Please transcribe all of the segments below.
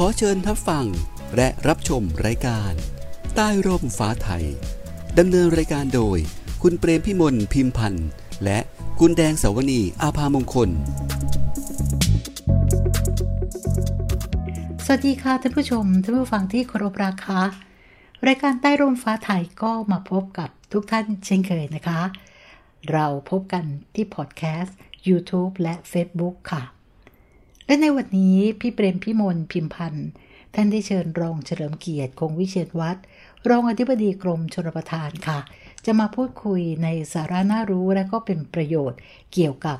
ขอเชิญทับฟังและรับชมรายการ ใต้ร่มฟ้าไทยดำเนินรายการโดย คุณเปรมพิมลพิมพันธ์และคุณแดงสาวนีอาภามงคล สวัสดีค่ะท่านผู้ชมท่านผู้ฟังที่เคารพรักค่ะรายการใต้ร่มฟ้าไทยก็มาพบกับทุกท่านเช่นเคยนะคะ เราพบกันที่พอดแคสต์ YouTube และ Facebook ค่ะ และในวันนี้พี่เปรมพิมลพิมพันธ์ ท่านได้เชิญรองเฉลิมเกียรติคงวิเชียนวัตรรองอธิบดีกรมชลประทานค่ะ จะมาพูดคุยในสาระน่ารู้และก็เป็นประโยชน์เกี่ยวกับ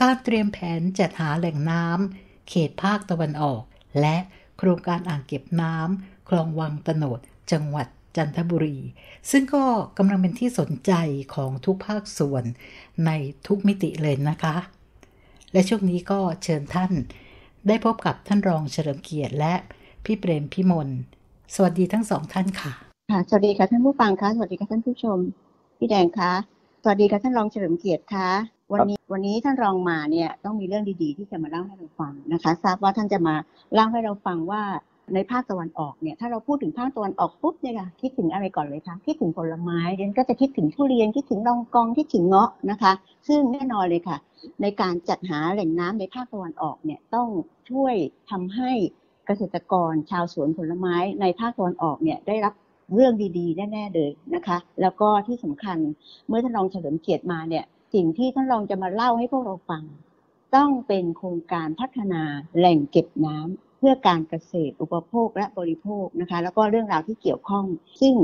การเตรียมแผนจัดหาแหล่งน้ำเขตภาคตะวันออก และโครงการอ่างเก็บน้ำคลองวังตโนดจังหวัดจันทบุรี ซึ่งก็กำลังเป็นที่สนใจของทุกภาคส่วนในทุกมิติเลยนะคะ และช่วงนี้ก็เชิญท่าน ได้พบกับท่านรองเฉลิมเกียรติและพี่เปรมพิมล สวัสดีทั้งสองท่านค่ะ ค่ะ สวัสดีค่ะท่านผู้ฟังคะสวัสดีค่ะท่านผู้ชม พี่แดงคะ สวัสดีค่ะท่านรองเฉลิมเกียรติคะ วันนี้วันนี้ท่านรองมาเนี่ยต้องมีเรื่องดีๆ ที่จะมาเล่าให้เราฟังนะคะ ทราบว่าท่านจะมาเล่าให้เราฟังว่า ในภาคตะวันออกเนี่ยถ้าเราพูดถึงภาคตะวันออกปุ๊บเนี่ยค่ะคิดถึงอะไรก่อนเลยคะคิดถึงผลไม้เดนก็จะคิดถึงทุเรียนคิดถึงลองกองคิดถึงเงาะนะคะ ซึ่งแน่นอนเลยค่ะ ในการจัดหาแหล่งน้ำในภาคตะวันออกเนี่ยต้องช่วยทำให้เกษตรกรชาวสวนผลไม้ในภาคตะวันออกเนี่ยได้รับเรื่องดีๆ แน่ ๆ เลยนะคะ แล้วก็ที่สำคัญเมื่อท่านรองเฉลิมเกียรติมาเนี่ยสิ่งที่ท่านรองจะมาเล่าให้พวกเราฟัง ต้องเป็นโครงการพัฒนาแหล่งเก็บน้ำ เพื่อการเกษตรอุปโภคและบริโภคนะคะ แล้วก็เรื่องราวที่เกี่ยวข้อง ซึ่ง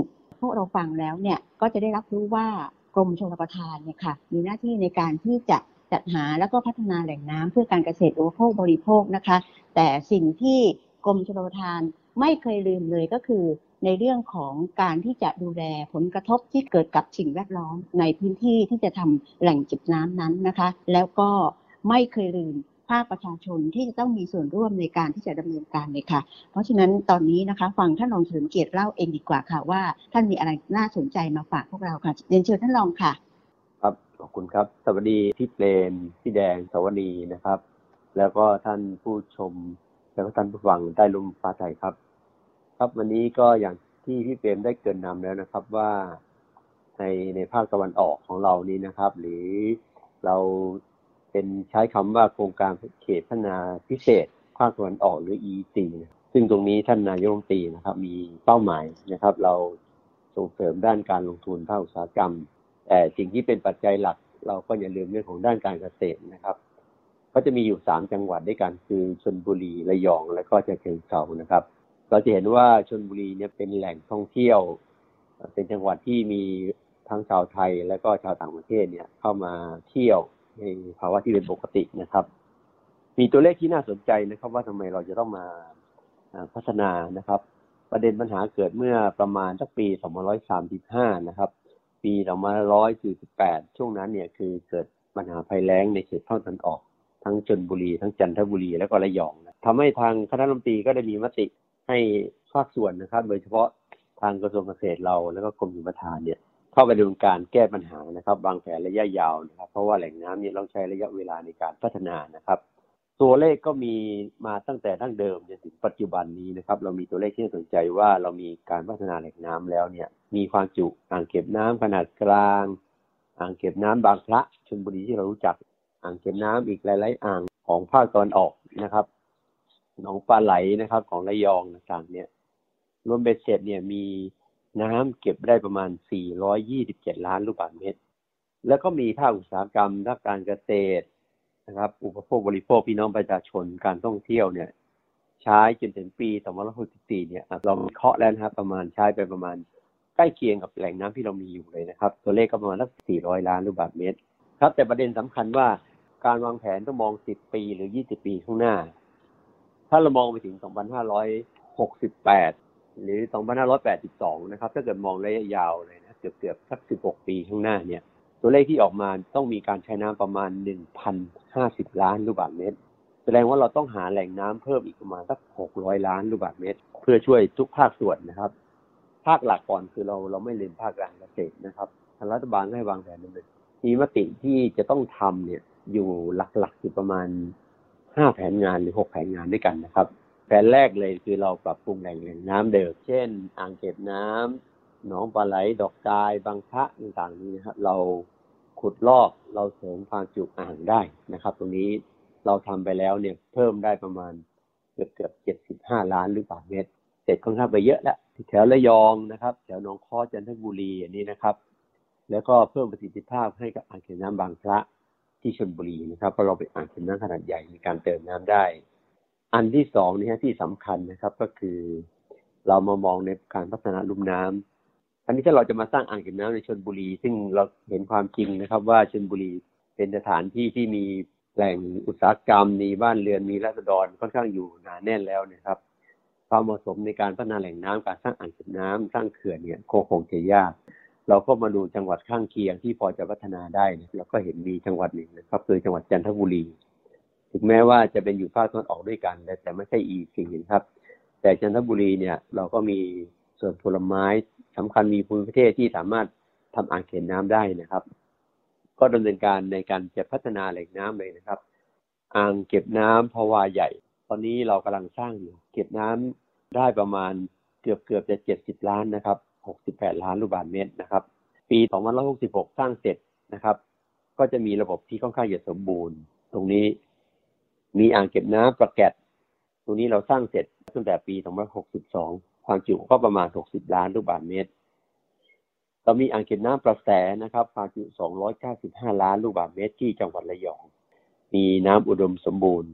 พวกเราฟังแล้วเนี่ยก็จะได้รับรู้ว่ากรมชลประทานเนี่ยค่ะมีหน้าที่ในการที่จะจัดหาแล้วก็พัฒนาแหล่งน้ำเพื่อการเกษตรอุปโภคบริโภคนะคะ แต่สิ่งที่กรมชลประทานไม่เคยลืมเลยก็คือ ในเรื่องของการที่จะดูแลผลกระทบที่เกิดกับสิ่งแวดล้อมในพื้นที่ที่จะทำแหล่งเก็บน้ำนั้นนะคะ แล้วก็ไม่เคยลืม ภาคประชาชนที่จะต้องมีส่วนร่วมในการที่จะดำเนินการเลยค่ะ เพราะฉะนั้นตอนนี้นะคะฟังท่านรองเฉลิมเกียรติเล่าเองดีกว่าค่ะว่า ท่านมีอะไรน่าสนใจมาฝากพวกเราค่ะเรียนเชิญท่านรองค่ะ ครับขอบคุณครับสวัสดีพี่เปรมพี่แดงสวัสดีนะครับ แล้วก็ท่านผู้ชม แล้วก็ท่านผู้ฟังใต้ลมฟ้าไทยครับ ครับวันนี้ก็อย่างที่พี่เปรมได้เกินนำแล้วนะครับว่าในในภาคตะวันออกของเรานี้นะครับ หรือเรา เป็นใช้คำว่าโครงการเขตพัฒนาพิเศษภาคตะวันออกหรือ EC ซึ่งตรงนี้ท่านนายกรัฐมนตรีนะครับมีเป้าหมายนะครับ เราส่งเสริมด้านการลงทุนภาคอุตสาหกรรม แต่สิ่งที่เป็นปัจจัยหลัก เราก็อย่าลืมเรื่องของด้านการเกษตรนะครับก็จะมีอยู่สามจังหวัดด้วยกันคือชนบุรีระยอง และก็จะเชียงเทรานะครับ เราจะเห็นว่าชนบุรีเนี่ยเป็นแหล่งท่องเที่ยว เป็นจังหวัดที่มีทั้งชาวไทยและก็ชาวต่างประเทศเนี่ยเข้ามาเที่ยว ในภาวะที่เป็นปกตินะครับ มีตัวเลขที่น่าสนใจนะครับ ว่าทำไมเราจะต้องมาพัฒนานะครับ ประเด็นปัญหาเกิดเมื่อประมาณสักปี 2535 นะครับ ปี 2548 ช่วงนั้นเนี่ยคือเกิดปัญหาภัยแล้งในเขตภาคตะวันออก ทั้งชนบุรี ทั้งจันทบุรีและก็ระยองนะทำให้ทางคณะรัฐมนตรีก็ได้มีมติให้ภาคส่วนนะครับ โดยเฉพาะทางกระทรวงเกษตรเราแล้วก็กรมชลประทานเนี่ย เข้าไปดำเนินการแก้ปัญหานะครับวางแผนระยะยาวนะครับ เพราะว่าแหล่งน้ำเนี่ยต้องใช้ระยะเวลาในการพัฒนานะครับ ตัวเลขก็มีมาตั้งแต่ดั้งเดิมจนถึงปัจจุบันนี้นะครับ เรามีตัวเลขที่น่าสนใจว่าเรามีการพัฒนาแหล่งน้ำแล้วเนี่ย มีความจุอ่างเก็บน้ำขนาดกลาง อ่างเก็บน้ำบางพระชลบุรีที่เรารู้จัก อ่างเก็บน้ำอีกหลาย ๆ อ่างของภาคตะวันออกนะครับหนองปลาไหลนะครับ ของระยองต่างๆเนี่ย รวมเบ็ดเสร็จเนี่ยมี น้ำเก็บได้ประมาณ 427 ล้านลูกบาศก์เมตร แล้วก็มีภาคอุตสาหกรรมภาคการเกษตรนะครับ อุปโภคบริโภคพี่น้องประชาชนการท่องเที่ยวเนี่ย ใช้จนถึงปี2564เนี่ยเราเคาะแล้วนะครับประมาณใช้ไปประมาณใกล้เคียงกับแหล่งน้ำที่เรามีอยู่เลยนะครับ ตัวเลขก็ประมาณสัก 400 ล้านลูกบาศก์เมตร ครับ แต่ประเด็นสำคัญว่าการวางแผนต้องมอง 10 ปีหรือ 20 ปีข้างหน้า ถ้าเรามองไปถึง 2568 หรือ 2582 นะครับ ถ้าเกิดมองระยะยาวเลยนะเกือบๆสัก 16 ปีข้างหน้าเนี่ย ตัวเลขที่ออกมาต้องมีการใช้น้ำประมาณ 1,050 ล้านลูกบาศก์เมตร แสดงว่าเราต้องหาแหล่งน้ำเพิ่มอีกประมาณสัก 600 ล้านลูกบาศก์เมตร เพื่อช่วยทุกภาคส่วนนะครับ ภาคหลักก่อนคือเราเราไม่เลืมภาคการเกษตรนะครับทางรัฐบาลให้วางแผนดำเนินมีมติที่จะต้องทำเนี่ยอยู่หลักๆอยู่ประมาณ 5 แผนงานหรือ 6 แผนงานด้วยกันนะครับ แผนแรกเลยคือเราปรับปรุงแหล่งแหล่งน้ำเดิมเช่น อ่างเก็บน้ำหนองปลาไหลดอกกายบางพระต่างๆนี้นะครับเราขุดลอกเราเสริมความจุอ่างได้นะครับ ตรงนี้เราทำไปแล้วเนี่ยเพิ่มได้ประมาณเกือบเกือบเจ็ดสิบห้าล้านลูกบาศก์เมตรเสร็จค่อนข้างไปเยอะแล้วแถวระยองนะครับแถวหนองคอจันทบุรีอันนี้นะครับ แล้วก็เพิ่มประสิทธิภาพให้กับอ่างเก็บน้ำบางพระที่ชลบุรีนะครับเพราะเราเป็นอ่างเก็บน้ำขนาดใหญ่มีการเติมน้ำได้ อันที่สองนี่ฮะที่สำคัญนะครับก็คือ เรามามองในการพัฒนาลุ่มน้ำอันนี้ถ้าเราจะมาสร้างอ่างเก็บน้ำในชลบุรี ซึ่งเราเห็นความจริงนะครับ ว่าชลบุรีเป็นสถานที่ที่มีแหล่งอุตสาหกรรมมีบ้านเรือนมีรัษฎรค่อนข้างอยู่หนาแน่นแล้วนะครับ ความเหมาะสมในการพัฒนาแหล่งน้ำการสร้างอ่างเก็บน้ำสร้างเขื่อนเนี่ยคงคงจะยาก เราก็มาดูจังหวัดข้างเคียงที่พอจะพัฒนาได้เราก็เห็นมีจังหวัดหนึ่งนะครับคือจังหวัดจันทบุรี ถึงแม้ว่าจะเป็นอยู่ภาคตะวันออกด้วยกัน แต่ไม่ใช่อีกสิ่งครับ แต่จันทบุรีเนี่ยเราก็มีส่วนผลไม้สำคัญมีภูมิประเทศที่สามารถทำอ่างเก็บน้ำได้นะครับ ก็ดำเนินการในการจะพัฒนาแหล่งน้ำเลยนะครับ อ่างเก็บน้ำพวาใหญ่ ตอนนี้เรากำลังสร้างอยู่เก็บน้ำได้ประมาณเกือบเกือบจะเจ็ดสิบล้านนะครับหกสิบแปดล้านลูกบาศก์เมตรนะครับ ปีสองพันร้อยหกสิบหกสร้างเสร็จนะครับ ก็จะมีระบบที่ค่อนข้างจะสมบูรณ์ ตรงนี้ มีอ่างเก็บน้ำประแกดตรงนี้เราสร้างเสร็จตั้งแต่ปีสองพันหกสิบสองความจุก็ประมาณหกสิบล้านลูกบาศก์เมตร เรามีอ่างเก็บน้ำประแสนะครับ ความจุสองร้อยเก้าสิบห้าล้านลูกบาศก์เมตรที่จังหวัดระยอง มีน้ำอุดมสมบูรณ์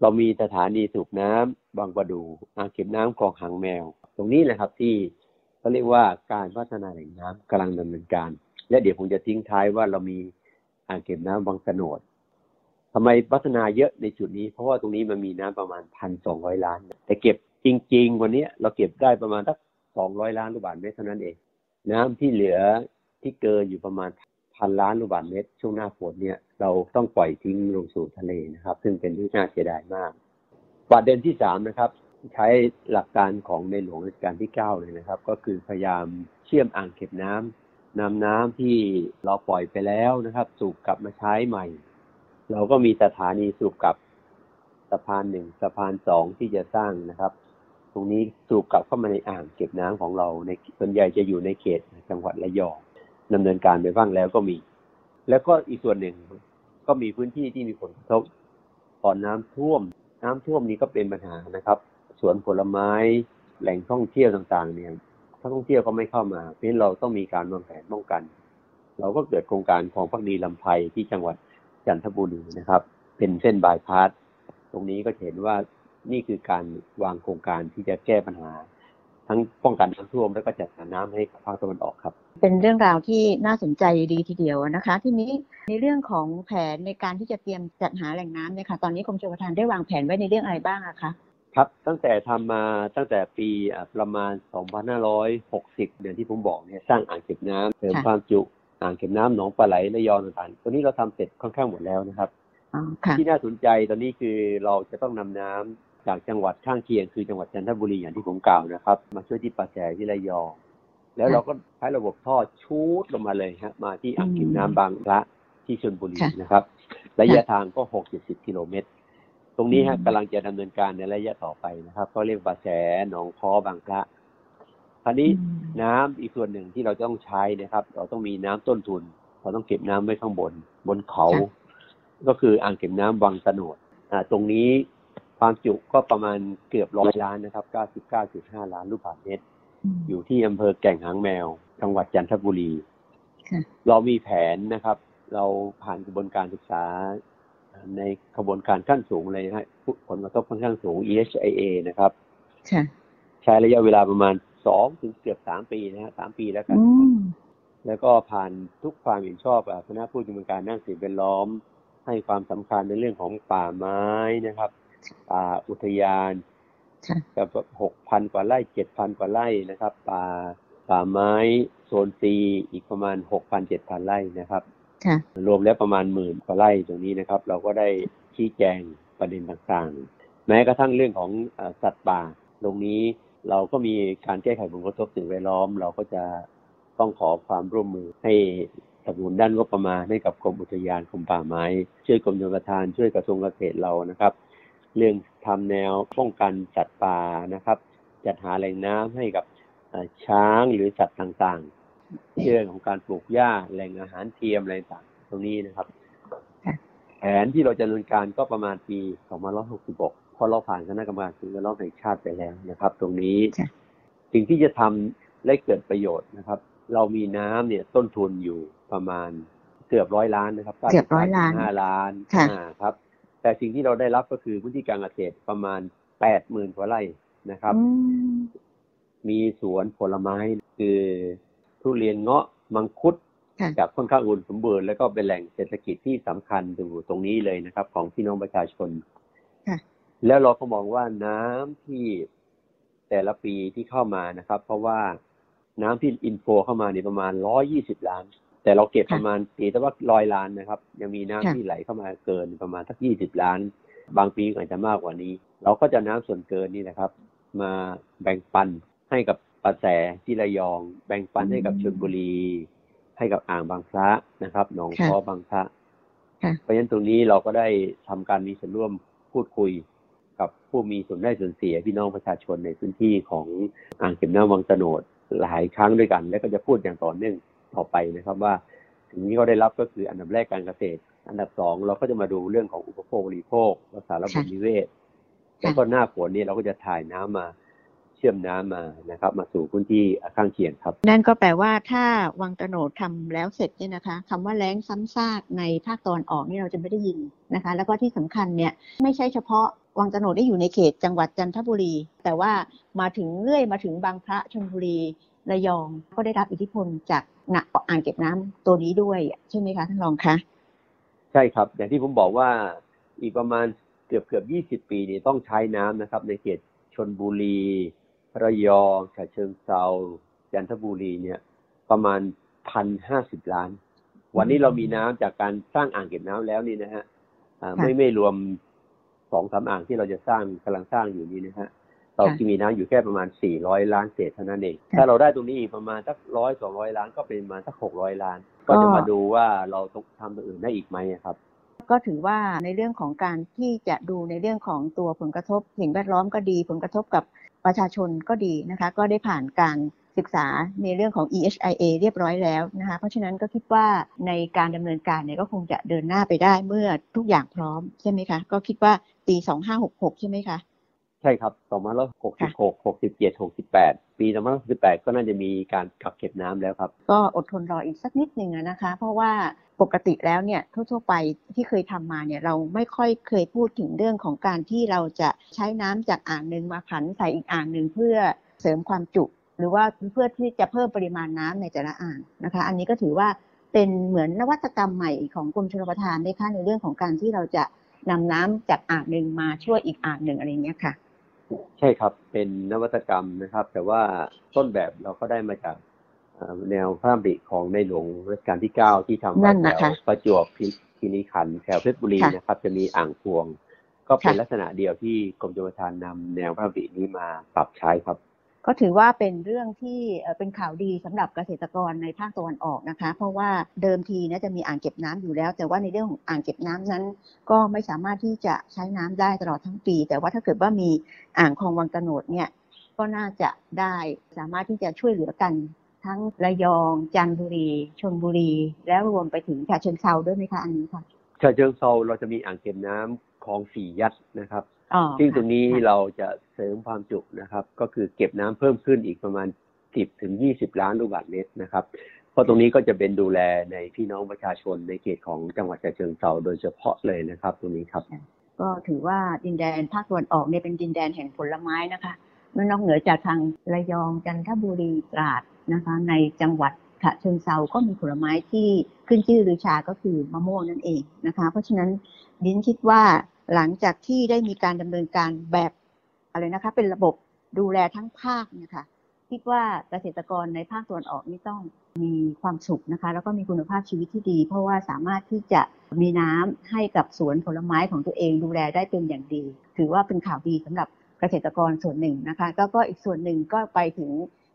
เรามีสถานีสูบน้ำบางประดู อ่างเก็บน้ำคลองหางแมว ตรงนี้แหละครับที่เขาเรียกว่าการพัฒนาแหล่งน้ำกำลังดำเนินการ และเดี๋ยวผมจะทิ้งท้ายว่าเรามีอ่างเก็บน้ำบางสนด ทำไมพัฒนาเยอะในจุดนี้ เพราะว่าตรงนี้มันมีน้ำประมาณพันสองร้อยล้าน แต่เก็บจริง ๆ วันนี้เราเก็บได้ประมาณสักสองร้อยล้านลูกบาศก์เมตรเท่านั้นเอง น้ำที่เหลือที่เกินอยู่ประมาณพันล้านลูกบาศก์เมตร ช่วงหน้าฝนเนี่ยเราต้องปล่อยทิ้งลงสู่ทะเลนะครับ ซึ่งเป็นที่น่าเสียดายมาก ประเด็นที่สามนะครับ ใช้หลักการของในหลวงรัชกาลที่เก้าเลยนะครับ ก็คือพยายามเชื่อมอ่างเก็บน้ำนำน้ำที่เราปล่อยไปแล้วนะครับ สูบกลับมาใช้ใหม่ เราก็มีสถานีสูบกับสะพานหนึ่งสะพานสองที่จะสร้างนะครับ ตรงนี้สูบกลับเข้ามาในอ่างเก็บน้ำของเราในส่วนใหญ่จะอยู่ในเขตจังหวัดระยองดำเนินการไปบ้างแล้วก็มี แล้วก็อีกส่วนหนึ่งก็มีพื้นที่ที่มีผลกระทบต่อน้ำท่วม น้ำท่วมนี้ก็เป็นปัญหานะครับสวนผลไม้แหล่งท่องเที่ยวต่างๆ เนี่ยถ้าท่องเที่ยวก็ไม่เข้ามา เพราะฉะนั้นเราต้องมีการวางแผนป้องกัน เราก็เกิดโครงการของพักดีลำไพที่จังหวัด จันทบุรีนะครับ เป็นเส้นบายพาสตรงนี้ก็เห็นว่านี่คือการวางโครงการที่จะแก้ปัญหา ทั้งป้องกันน้ำท่วมแล้วก็จัดหาน้ำให้ภาคตะวันออกครับ เป็นเรื่องราวที่น่าสนใจดีทีเดียวนะคะ ที่นี้ในเรื่องของแผนในการที่จะเตรียมจัดหาแหล่งน้ำเนี่ยค่ะตอนนี้กรมชลประทานได้วางแผนไว้ในเรื่องอะไรบ้างอะคะครับตั้งแต่ทำมาตั้งแต่ปีอะประมาณ 2560 เดือนที่ผมบอกเนี่ยสร้างอ่างเก็บน้ำเสริมค่ะความจุ อ่างเก็บน้ำหนองปลาไหลระยองต่างๆตัวนี้เราทำเสร็จค่อนข้างหมดแล้วนะครับอ๋อค่ะที่น่าสนใจตอนนี้คือเราจะต้องนำน้ำจากจังหวัดข้างเคียงคือจังหวัดจันทบุรีอย่างที่ผมกล่าวนะครับ มาช่วยที่ปลาแสที่ระยอง แล้วเราก็ใช้ระบบท่อชูดลงมาเลยฮะมาที่อ่างเก็บน้ำบางพระที่ชลบุรีค่ะนะครับ ระยะทางก็6-70กิโลเมตร ตรงนี้ฮะอืมกำลังจะดำเนินการในระยะต่อไปนะครับเขาเรียกปลาแสหนองคอบางพระ คราวนี้อืมน้ำอีกส่วนหนึ่งที่เราจะต้องใช้นะครับ เราต้องมีน้ำต้นทุน เราต้องเก็บน้ำไว้ข้างบน บนเขา ก็คืออ่างเก็บน้ำวังสนดอ่าตรงนี้ความจุก็ประมาณเกือบร้อยล้านนะครับ 99.5 ล้านลูกบาศก์เมตรมอยู่ที่อำเภอแก่งหางแมว จังหวัดจันทบุรีค่ะเรามีแผนนะครับ เราผ่านกระบวนการศึกษา ในกระบวนการขั้นสูงเลยนะฮะผลกระทบค่อนข้างสูง EHIA นะครับค่ะใช้ระยะเวลาประมาณ สองถึงเกือบสามปีนะฮะสามปีแล้วกันอืมแล้วก็ผ่านทุกความเห็นชอบอะคณะผู้ดำเนินการด้านสิ่งแวดล้อม ให้ความสำคัญในเรื่องของป่าไม้นะครับป่าอุทยานค่ะกับหกพันกว่าไร่เจ็ดพันกว่าไร่นะครับ ป่าป่าไม้โซนซีอีกประมาณหกพันเจ็ดพันไร่นะครับค่ะรวมแล้วประมาณหมื่นกว่าไร่ตรงนี้นะครับ เราก็ได้ชี้แจงประเด็นต่างๆ แม้กระทั่งเรื่องของเอ่อสัตว์ป่าตรงนี้ เราก็มีการแก้ไขผลกระทบสิ่งแวดล้อม เราก็จะต้องขอความร่วมมือให้สนับสนุนด้านงบประมาณให้กับกรมอุทยานกรมป่าไม้ ช่วยกรมชลประทานช่วยกระทรวงเกษตรเรานะครับจเรื่องทำแนวป้องกันสัตว์ป่านะครับ จัดหาแหล่งน้ำให้กับช้างหรือสัตว์ต่างๆ เรื่องของการปลูกหญ้าแหล่งอาหารเทียมอะไรต่างตรงนี้นะครับ แผนที่เราจะดำเนินการก็ประมาณปี 2566 พอเราผ่านคณะกรรมการสิ่งแวดล้อมแห่งชาติไปแล้วนะครับ ตรงนี้สิ่งที่จะทำและเกิดประโยชน์นะครับ เรามีน้ำเนี่ยต้นทุนอยู่ประมาณเกือบร้อยล้านนะครับเกือบร้อยล้านห้าล้านครับ แต่สิ่งที่เราได้รับก็คือพื้นที่การเกษตรประมาณแปดหมื่นกว่าไร่นะครับ มีสวนผลไม้คือทุเรียนเงาะมังคุดจากค่อนข้างอุดมสมบูรณ์แล้วก็เป็นแหล่งเศรษฐกิจที่สำคัญอยู่ตรงนี้เลยนะครับ ของพี่น้องประชาชน แล้วเราก็มองว่าน้ำที่แต่ละปีที่เข้ามานะครับ เพราะว่าน้ำที่อินโฟเข้ามาเนี่ยประมาณร้อยี่สิบล้าน แต่เราเก็บประมาณปีแต่ว่าร้อยล้านนะครับ ยังมีน้ำที่ไหลเข้ามาเกินประมาณสักยี่สิบล้าน บางปีอาจจะมากกว่านี้ เราก็จะน้ำส่วนเกินนี่นะครับ มาแบ่งปันให้กับประแสที่ระยอง แบ่งปันให้กับชลบุรี ให้กับอ่างบางพระนะครับหนองคอบางพระเพราะฉะนั้นตรงนี้เราก็ได้ทำการมีส่วนร่วมพูดคุยกับ ผู้มีส่วนได้ส่วนเสียพี่น้องประชาชนในพื้นที่ของอ่างเก็บน้ำวังตโนดหลายครั้งด้วยกัน และก็จะพูดอย่างต่อเนื่องต่อไปนะครับว่าสิ่งที่เขาได้รับก็คืออันดับแรกการเกษตร อันดับสองเราก็จะมาดูเรื่องของอุปโภคบริโภครักษาระบบนิเวศแล้วก็หน้าฝนนี่เราก็จะถ่ายน้ำมาเชื่อมน้ำมานะครับ มาสู่พื้นที่ข้างเคียงครับ นั่นก็แปลว่าถ้าวังตโนดทำแล้วเสร็จเนี่ยนะคะคำว่าแล้งซ้ำซากในภาคตอนออกนี่เราจะไม่ได้ยินนะคะ แล้วก็ที่สำคัญเนี่ยไม่ใช่เฉพาะ วังตโนดได้อยู่ในเขตจังหวัดจันทบุรี แต่ว่ามาถึงเรื่อยมาถึงบางพระชลบุรีระยองก็ได้รับอิทธิพลจากหนักอ่างเก็บน้ำตัวนี้ด้วยใช่ไหมคะท่านรองคะใช่ครับ อย่างที่ผมบอกว่าอีกประมาณเกือบเกือบยี่สิบปีนี้ต้องใช้น้ำนะครับ ในเขตชนบุรีระยองฉะเชิงเซาจันทบุรีเนี่ย ประมาณพันห้าสิบล้าน วันนี้เรามีน้ำจากการสร้างอ่างเก็บน้ำแล้วนี่นะฮะไม่ไม่รวม สองสามอ่างที่เราจะสร้างกำลังสร้างอยู่นี้นะฮะเราที่มีน้ำอยู่แค่ประมาณสี่ร้อยล้านเศษเท่านั้นเอง ถ้าเราได้ตรงนี้อีกประมาณสักร้อยสองร้อยล้านก็เป็นประมาณสักหกร้อยล้าน ก็จะมาดูว่าเราต้องทำตัวอื่นได้อีกไหมครับ ก็ถือว่าในเรื่องของการที่จะดูในเรื่องของตัวผลกระทบสิ่งแวดล้อมก็ดี ผลกระทบกับประชาชนก็ดีนะคะ ก็ได้ผ่านการศึกษาในเรื่องของ EHIA เรียบร้อยแล้วนะคะ เพราะฉะนั้นก็คิดว่าในการดำเนินการเนี่ยก็คงจะเดินหน้าไปได้เมื่อทุกอย่างพร้อมใช่ไหมคะ ก็คิดว่า ปี2566ใช่ไหมคะ ใช่ครับ2566 67 68ปี2568ก็น่าจะมีการกักเก็บน้ำแล้วครับ ก็อดทนรออีกสักนิดหนึ่งนะคะ เพราะว่าปกติแล้วเนี่ยทั่วๆไปที่เคยทำมาเนี่ยเราไม่ค่อยเคยพูดถึงเรื่องของการที่เราจะใช้น้ำจากอ่างหนึ่งมาผันใส่อีกอ่างหนึ่งเพื่อเสริมความจุ หรือว่าเพื่อที่จะเพิ่มปริมาณน้ำในแต่ละอ่างนะคะ อันนี้ก็ถือว่าเป็นเหมือนนวัตกรรมใหม่ของกรมชลประทานได้ค่ะในเรื่องของการที่เราจะ นำน้ำจากอ่างหนึ่งมาช่วยอีกอ่างหนึ่งอะไรเงี้ยค่ะ ใช่ครับเป็นนวัตกรรมนะครับ แต่ว่าต้นแบบเราก็ได้มาจากแนวพระราชของในหลวงรัชกาลที่เก้าที่ทำแถวประจวบคีรีขันธ์แถวเพชรบุรีนะครับ จะมีอ่างพวง ก็เป็นลักษณะเดียวที่กรมชลประทานนำแนวพระราชนี้มาปรับใช้ครับ ก็ถือว่าเป็นเรื่องที่เป็นข่าวดีสำหรับเกษตรกรในภาคตะวันออกนะคะ เพราะว่าเดิมทีนะจะมีอ่างเก็บน้ำอยู่แล้ว แต่ว่าในเรื่องของอ่างเก็บน้ำนั้น ก็ไม่สามารถที่จะใช้น้ำได้ตลอดทั้งปี แต่ว่าถ้าเกิดว่ามีอ่างคลองวังตะโนดเนี่ยก็น่าจะได้สามารถที่จะช่วยเหลือกันทั้งระยองจันทบุรีชลบุรี แล้วรวมไปถึงฉะเชิงเซาด้วยไหมคะอันนี้ค่ะฉะเชิงเซาเราจะมีอ่างเก็บน้ำคลองสี่ยัดนะครับ ซึ่งตรงนี้เราจะเสริมความจุนะครับ ก็คือเก็บน้ำเพิ่มขึ้นอีกประมาณ 10 ถึง 20 ล้านลูกบาศก์เมตรนะครับ เพราะตรงนี้ก็จะเป็นดูแลในพี่น้องประชาชนในเขตของจังหวัดฉะเชิงเทราโดยเฉพาะเลยนะครับ ตรงนี้ครับ ก็ถือว่าดินแดนภาคตะวันออกเนี่ยเป็นดินแดนแห่งผลไม้นะคะมันนอกเหนือจากทางระยองจันทบุรีตราดนะคะ ในจังหวัดฉะเชิงเซาก็มีผลไม้ที่ขึ้นชื่อหรือชาก็คือมะม่วงนั่นเองนะคะ เพราะฉะนั้นดินคิดว่า หลังจากที่ได้มีการดำเนินการแบบอะไรนะคะเป็นระบบดูแลทั้งภาคเนี่ยค่ะคิดว่าเกษตรกรในภาคตะวันออกนี่ต้องมีความสุขนะคะ แล้วก็มีคุณภาพชีวิตที่ดี เพราะว่าสามารถที่จะมีน้ำให้กับสวนผลไม้ของตัวเองดูแลได้เป็นอย่างดี ถือว่าเป็นข่าวดีสำหรับเกษตรกรส่วนหนึ่งนะคะ ก็ก็อีกส่วนหนึ่งก็ไปถึง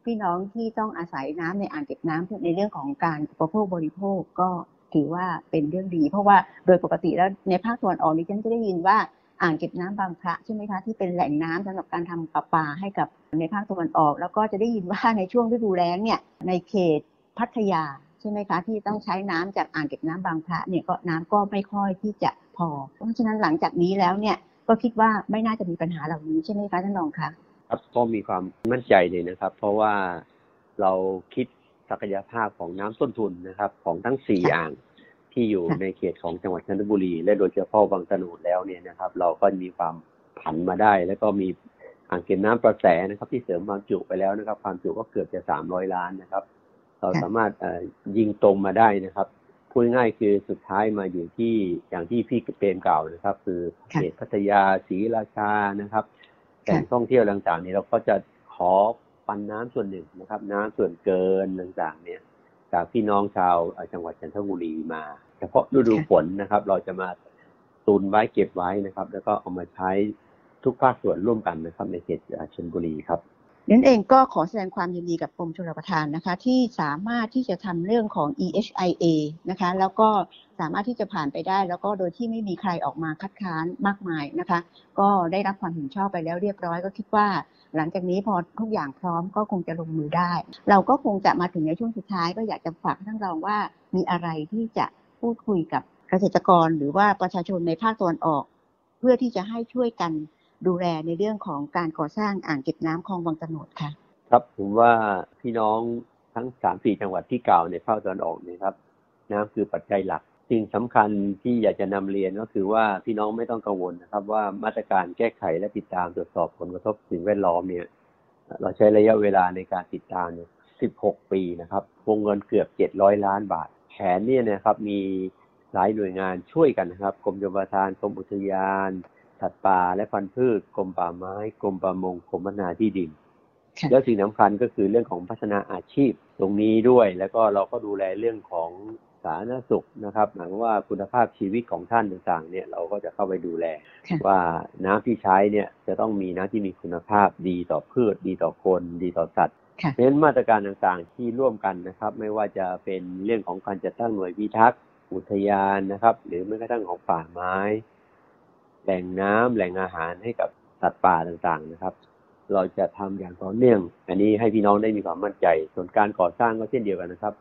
พี่น้องที่ต้องอาศัยน้ำในอ่างเก็บน้ำในเรื่องของการอุปโภคบริโภคก็ ถือว่าเป็นเรื่องดี เพราะว่าโดยปกติแล้วในภาคตะวันออกนี่ฉันจะได้ยินว่าอ่างเก็บน้ำบางพระใช่ไหมคะที่เป็นแหล่งน้ำสำหรับการทำประปาให้กับในภาคตะวันออก แล้วก็จะได้ยินว่าในช่วงฤดูแล้งเนี่ยในเขตพัทยาใช่ไหมคะที่ต้องใช้น้ำจากอ่างเก็บน้ำบางพระเนี่ยก็น้ำก็ไม่ค่อยที่จะพอ เพราะฉะนั้นหลังจากนี้แล้วเนี่ยก็คิดว่าไม่น่าจะมีปัญหาเหล่านี้ใช่ไหมคะท่านรองคะครับก็มีความมั่นใจเลยนะครับ เพราะว่าเราคิด ศักยภาพของน้ำต้นทุนนะครับ ของทั้งสี่ค่ะอ่างที่อยู่ค่ะในเขตของจังหวัดจันทบุรี และโดยเฉพาะบางตะโนดแล้วเนี่ยนะครับ เราก็มีความผันมาได้ แล้วก็มีอ่างเก็บน้ำประแสนะครับ ที่เสริมความจุไปแล้วนะครับ ความจุก็เกือบจะสามร้อยล้านนะครับ เราค่ะสามารถเอ่อยิงตรงมาได้นะครับพูดง่ายๆคือสุดท้ายมาอยู่ที่อย่างที่พี่เปรมกล่าวนะครับ คือเขตพัทยาศรีราชานะครับแหล่งท่องเที่ยวต่างๆนี้เราก็จะขอ ปันน้ำส่วนหนึ่งนะครับ น้ำส่วนเกินต่างๆ เนี่ย จากพี่น้องชาวจังหวัดจันทบุรีมา เฉพาะฤดูฝนนะครับ เราจะมาตุนไว้เก็บไว้นะครับ แล้วก็เอามาใช้ทุกภาคส่วนร่วมกันนะครับ ในเขตเอ่อชลบุรีครับ นั่นเองก็ขอแสดงความยินดีกับกรมชลประทานนะคะ ที่สามารถที่จะทำเรื่องของ EHIA นะคะ แล้วก็สามารถที่จะผ่านไปได้ แล้วก็โดยที่ไม่มีใครออกมาคัดค้านมากมายนะคะ ก็ได้รับความเห็นชอบไปแล้วเรียบร้อยก็คิดว่า หลังจากนี้พอทุกอย่างพร้อมก็คงจะลงมือได้ เราก็คงจะมาถึงในช่วงสุดท้าย ก็อยากจะฝากท่านรองว่ามีอะไรที่จะพูดคุยกับเกษตรกร หรือว่าประชาชนในภาคตะวันออก เพื่อที่จะให้ช่วยกัน ดูแลในเรื่องของการก่อสร้างอ่างเก็บน้ำคลองวังตะโนดค่ะ ครับผมว่าพี่น้องทั้งสามสี่จังหวัดที่กล่าวในภาคตะวันออกเนะครับ น้ำคือปัจจัยหลักสิ่งสำคัญที่อยากจะนำเรียนก็คือว่าพี่น้องไม่ต้องกังวลนะครับ ว่ามาตรการแก้ไขและติดตามตรวจสอบผลกระทบสิ่งแวดล้อมเนี่ย เราใช้ระยะเวลาในการติดตามเนี่ย16 ปีนะครับวงเงินเกือบ 700 ล้านบาท แผนเนี่ยนะครับมีหลายหน่วยงานช่วยกันนะครับกรมชลประทานกรมอุทยาน สัตว์ป่าและพันธุ์พืชกรมป่าไม้กรมประมงกรมพัฒนาที่ดินค่ะแล้วสิ่งสำคัญก็คือเรื่องของพัฒนาอาชีพตรงนี้ด้วย แล้วก็เราก็ดูแลเรื่องของสาธารณสุขนะครับหมายความว่าคุณภาพชีวิตของท่านต่างๆ เนี่ยเราก็จะเข้าไปดูแลค่ะว่าน้ำที่ใช้เนี่ยจะต้องมีน้ำที่มีคุณภาพดีต่อพืช ดีต่อคน ดีต่อสัตว์ค่ะเพราะฉะนั้นมาตรการต่างๆที่ร่วมกันนะครับ ไม่ว่าจะเป็นเรื่องของการจัดตั้งหน่วยพิทักษ์อุทยานนะครับ หรือแม้กระทั่งของป่าไม้ แหล่งน้ำแหล่งอาหารให้กับสัตว์ป่าต่างๆนะครับ เราจะทำอย่างต่อเนื่อง อันนี้ให้พี่น้องได้มีความมั่นใจ ส่วนการก่อสร้างก็เช่นเดียวกันนะครับ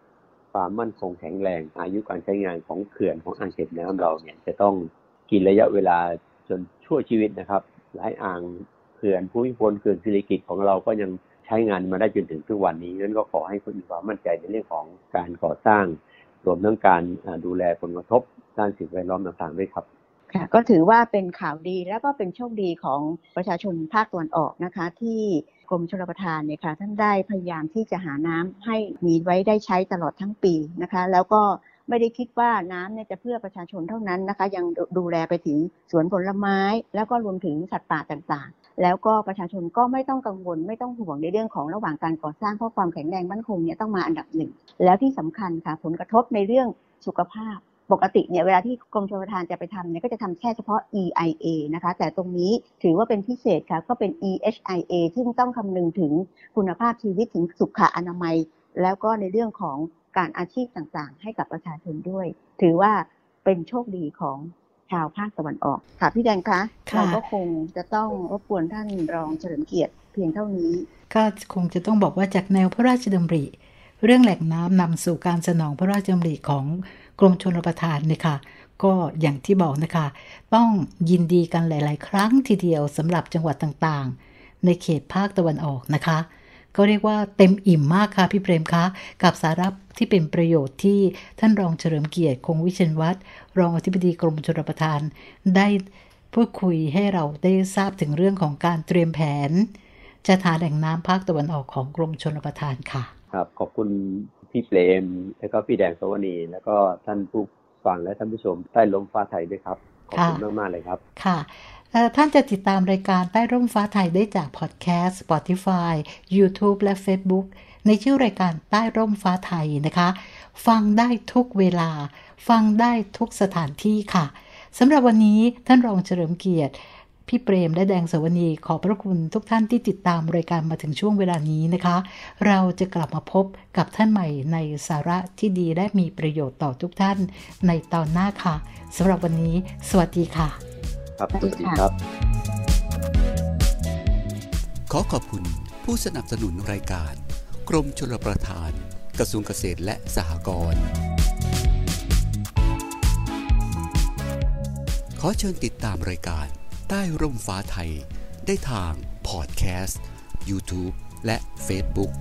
ความมั่นคงแข็งแรงอายุการใช้งานของเขื่อนของอ่างเก็บน้ำเราเนี่ยจะต้องกินระยะเวลาจนชั่วชีวิตนะครับ หลายอ่างเขื่อนภูมิพลเขื่อนสิริกิตของเราก็ยังใช้งานมาได้จนถึงทุกวันนี้นั้นก็ขอให้คนมีความมั่นใจในเรื่องของการก่อสร้างรวมทั้งการดูแลผลกระทบด้านสิ่งแวดล้อมต่างๆด้วยครับ ค่ะก็ถือว่าเป็นข่าวดีแล้วก็เป็นโชคดีของประชาชนภาคตะวันออกนะคะ ที่กรมชลประทานเนี่ยค่ะท่านได้พยายามที่จะหาน้ำให้มีไว้ได้ใช้ตลอดทั้งปีนะคะ แล้วก็ไม่ได้คิดว่าน้ำเนี่ยจะเพื่อประชาชนเท่านั้นนะคะ ยังดูดูแลไปถึงสวนผลไม้ แล้วก็รวมถึงสัตว์ป่าต่างๆ แล้วก็ประชาชนก็ไม่ต้องกังวล ไม่ต้องห่วงในเรื่องของระหว่างการก่อสร้างเพราะความแข็งแรงมั่นคงเนี่ยต้องมาอันดับหนึ่งแล้วที่สำคัญค่ะผลกระทบในเรื่องสุขภาพ ปกติเนี่ยเวลาที่กรมชลประทานจะไปทำเนี่ยก็จะทำแค่เฉพาะ EIA นะคะ แต่ตรงนี้ถือว่าเป็นพิเศษค่ะ ก็เป็น EHIA ซึ่งต้องคำนึงถึงคุณภาพชีวิตถึงสุขอนามัย แล้วก็ในเรื่องของการอาชีพต่างๆ ให้กับประชาชนด้วย ถือว่าเป็นโชคดีของชาวภาคตะวันออกค่ะพี่แดงคะค่ะเราก็คงจะต้องรบกวนท่านรองเฉลิมเกียรติเพียงเท่านี้ ก็คงจะต้องบอกว่าจากแนวพระราชดำริ เรื่องแหล่งน้ำนำสู่การสนองพระราชดำริของกรมชลประทานเนี่ยค่ะก็อย่างที่บอกนะคะ ต้องยินดีกันหลาย ๆ ครั้งทีเดียวสำหรับจังหวัดต่างๆ ในเขตภาคตะวันออกนะคะ ก็เรียกว่าเต็มอิ่มมากค่ะพี่เปรมคะกับสาระที่เป็นประโยชน์ที่ท่านรองเฉลิมเกียรติคงวิเชนวัฒน์รองอธิบดีกรมชลประทาน ได้พูดคุยให้เราได้ทราบถึงเรื่องของการเตรียมแผน จะหาแหล่งน้ำภาคตะวันออกของกรมชลประทานค่ะ ครับ ขอบคุณพี่เปรม แล้วก็พี่แดงสวนีแล้วก็ท่านผู้ฟังและท่านผู้ชมใต้ลมฟ้าไทยด้วยครับ ขอบคุณมาก ๆ เลยครับ ค่ะท่านจะติดตามรายการใต้ร่มฟ้าไทยได้จากพอดแคสต์ Spotify YouTube และ Facebook ในชื่อรายการใต้ร่มฟ้าไทยนะคะ ฟังได้ทุกเวลา ฟังได้ทุกสถานที่ค่ะสำหรับวันนี้ท่านรองเฉลิมเกียรติ พี่เปรมและแดงสวนีขอบพระคุณทุกท่านที่ติดตามรายการมาถึงช่วงเวลานี้นะคะ เราจะกลับมาพบกับท่านใหม่ในสาระที่ดีและมีประโยชน์ต่อทุกท่านในตอนหน้าค่ะสำหรับวันนี้ สวัสดีค่ะ ครับสวัสดีครับ ขอขอบคุณผู้สนับสนุนรายการ กรมชลประทาน กระทรวงเกษตรและสหกรณ์ขอเชิญติดตามรายการ ใต้ร่มฟ้าไทย ได้ทางพอดแคสต์ YouTube และ Facebook